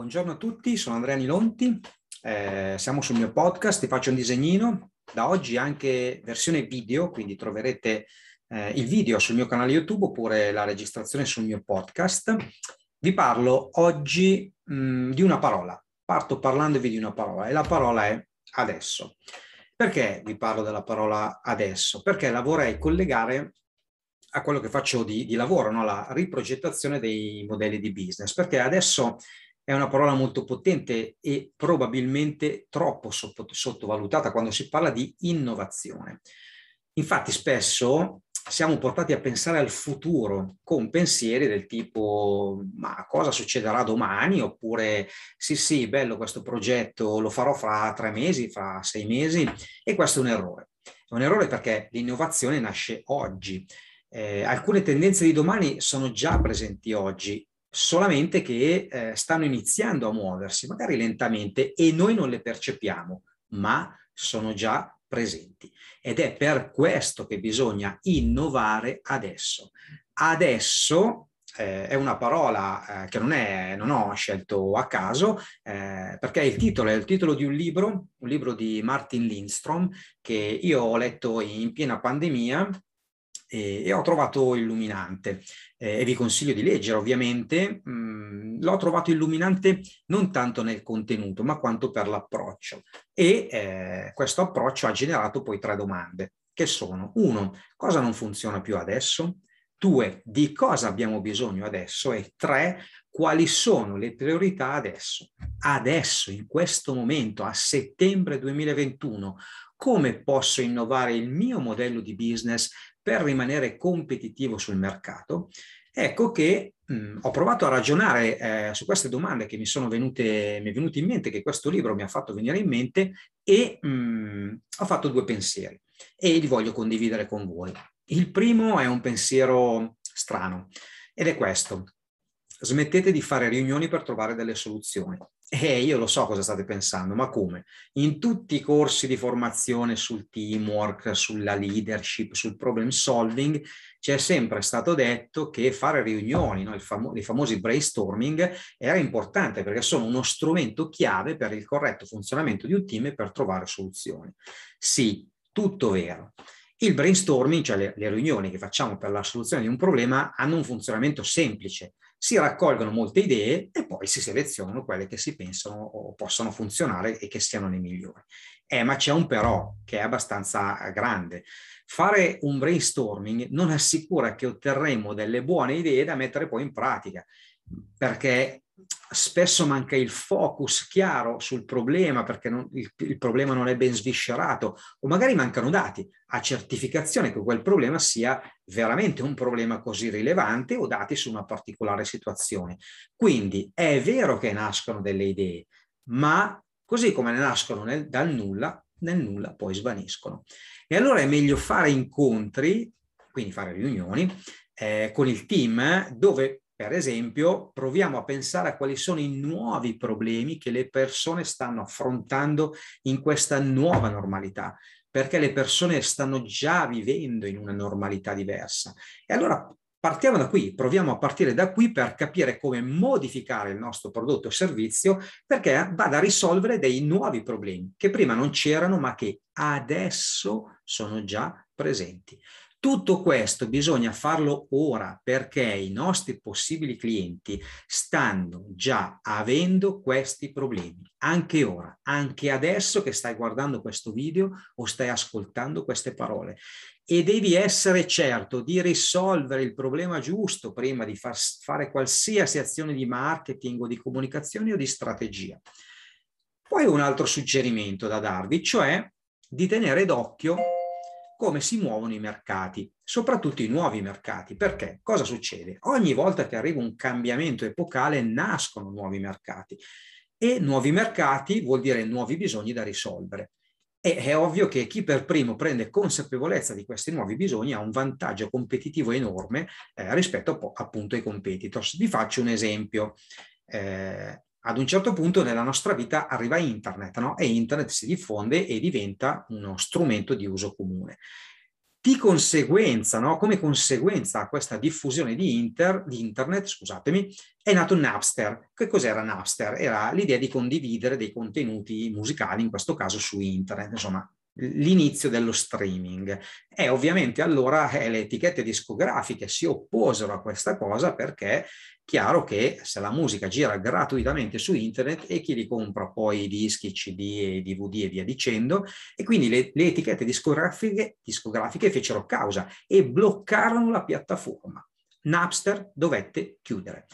Buongiorno a tutti, sono Andrea Nilonti, eh, siamo sul mio podcast, ti faccio un disegnino, da oggi anche versione video, quindi troverete eh, il video sul mio canale YouTube oppure la registrazione sul mio podcast. Vi parlo oggi mh, di una parola, parto parlandovi di una parola e la parola è adesso. Perché vi parlo della parola adesso? Perché la vorrei collegare a quello che faccio di, di lavoro, no? la riprogettazione dei modelli di business, perché adesso è una parola molto potente e probabilmente troppo sottovalutata quando si parla di innovazione. Infatti spesso siamo portati a pensare al futuro con pensieri del tipo ma cosa succederà domani oppure sì sì bello questo progetto lo farò fra tre mesi, fra sei mesi e questo è un errore. È un errore perché l'innovazione nasce oggi. Eh, alcune tendenze di domani sono già presenti oggi solamente che eh, stanno iniziando a muoversi, magari lentamente, e noi non le percepiamo, ma sono già presenti. Ed è per questo che bisogna innovare adesso. Adesso eh, è una parola eh, che non, è, non, ho scelto a caso, eh, perché il titolo è il titolo di un libro, un libro di Martin Lindstrom, che io ho letto in piena pandemia e, e ho trovato illuminante eh, e vi consiglio di leggere ovviamente. Mh, mm, l'ho trovato illuminante non tanto nel contenuto ma quanto per l'approccio e eh, questo approccio ha generato poi tre domande che sono uno, cosa non funziona più adesso? Due, di cosa abbiamo bisogno adesso? E tre, quali sono le priorità adesso? Adesso, in questo momento, a settembre 2021, come posso innovare il mio modello di business per rimanere competitivo sul mercato, ecco che mh, ho provato a ragionare eh, su queste domande che mi sono venute, mi è venuto in mente, che questo libro mi ha fatto venire in mente e mh, ho fatto due pensieri e li voglio condividere con voi. Il primo è un pensiero strano ed è questo. Smettete di fare riunioni per trovare delle soluzioni. Eh, io lo so cosa state pensando, ma come? In tutti i corsi di formazione sul teamwork, sulla leadership, sul problem solving, c'è sempre stato detto che fare riunioni, no? famo- i famosi brainstorming, era importante perché sono uno strumento chiave per il corretto funzionamento di un team e per trovare soluzioni. Sì, tutto vero. Il brainstorming, cioè le, le riunioni che facciamo per la soluzione di un problema, hanno un funzionamento semplice si raccolgono molte idee e poi si selezionano quelle che si pensano o possono funzionare e che siano le migliori. Eh, ma c'è un però che è abbastanza grande. Fare un brainstorming non assicura che otterremo delle buone idee da mettere poi in pratica, perché spesso manca il focus chiaro sul problema perché non, il, il, problema non è ben sviscerato o magari mancano dati a certificazione che quel problema sia veramente un problema così rilevante o dati su una particolare situazione. Quindi è vero che nascono delle idee, ma così come nascono nel, dal nulla, nel nulla poi svaniscono. E allora è meglio fare incontri, quindi fare riunioni, eh, con il team dove per esempio, proviamo a pensare a quali sono i nuovi problemi che le persone stanno affrontando in questa nuova normalità, perché le persone stanno già vivendo in una normalità diversa. E allora partiamo da qui, proviamo a partire da qui per capire come modificare il nostro prodotto o servizio perché vada a risolvere dei nuovi problemi che prima non c'erano ma che adesso sono già presenti. Tutto questo bisogna farlo ora perché i nostri possibili clienti stanno già avendo questi problemi, anche ora, anche adesso che stai guardando questo video o stai ascoltando queste parole. E devi essere certo di risolvere il problema giusto prima di far, fare qualsiasi azione di marketing o di comunicazione o di strategia. Poi un altro suggerimento da darvi, cioè di tenere d'occhio come si muovono i mercati, soprattutto i nuovi mercati. Perché? Cosa succede? Ogni volta che arriva un cambiamento epocale nascono nuovi mercati e nuovi mercati vuol dire nuovi bisogni da risolvere. E è ovvio che chi per primo prende consapevolezza di questi nuovi bisogni ha un vantaggio competitivo enorme eh, rispetto appunto ai competitors. Vi faccio un esempio. Eh, ad un certo punto nella nostra vita arriva internet no? e internet si diffonde e diventa uno strumento di uso comune. Di conseguenza, no? come conseguenza a questa diffusione di, inter, di internet, scusatemi, è nato Napster. Che cos'era Napster? Era l'idea di condividere dei contenuti musicali, in questo caso su internet, insomma, l'inizio dello streaming. E ovviamente allora eh, le etichette discografiche si opposero a questa cosa perché chiaro che se la musica gira gratuitamente su internet e chi li compra poi i dischi, CD e DVD e via dicendo, e quindi le, le etichette discografiche, discografiche fecero causa e bloccarono la piattaforma. Napster dovette chiudere.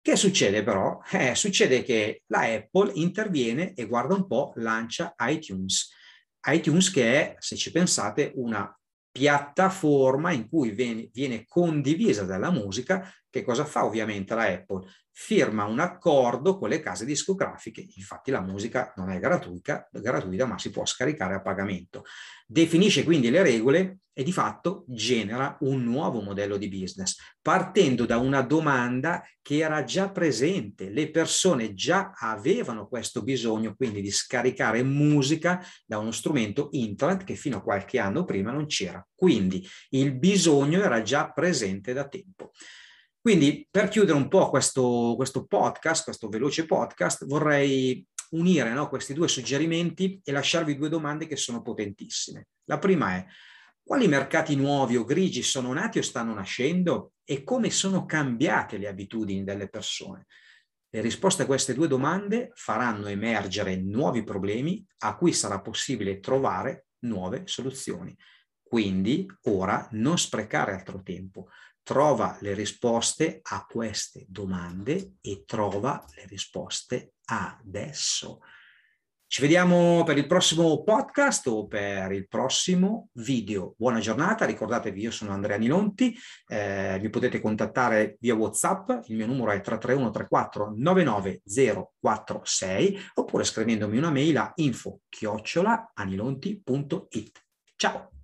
Che succede però? Eh, succede che la Apple interviene e guarda un po', lancia iTunes. iTunes che è, se ci pensate, una piattaforma in cui viene, condivisa della musica che cosa fa ovviamente la Apple? Firma un accordo con le case discografiche, infatti la musica non è gratuita, gratuita ma si può scaricare a pagamento. Definisce quindi le regole e di fatto genera un nuovo modello di business, partendo da una domanda che era già presente. Le persone già avevano questo bisogno quindi di scaricare musica da uno strumento internet che fino a qualche anno prima non c'era. Quindi il bisogno era già presente da tempo. Quindi per chiudere un po' questo, questo podcast, questo veloce podcast, vorrei unire no, questi due suggerimenti e lasciarvi due domande che sono potentissime. La prima è quali mercati nuovi o grigi sono nati o stanno nascendo e come sono cambiate le abitudini delle persone? Le risposte a queste due domande faranno emergere nuovi problemi a cui sarà possibile trovare nuove soluzioni. Quindi ora non sprecare altro tempo, trova le risposte a queste domande e trova le risposte adesso. Ci vediamo per il prossimo podcast o per il prossimo video. Buona giornata, ricordatevi io sono Andrea Nilonti, eh, mi potete contattare via Whatsapp, il mio numero è 331 34 99046 oppure scrivendomi una mail a info chiocciola anilonti.it. Ciao!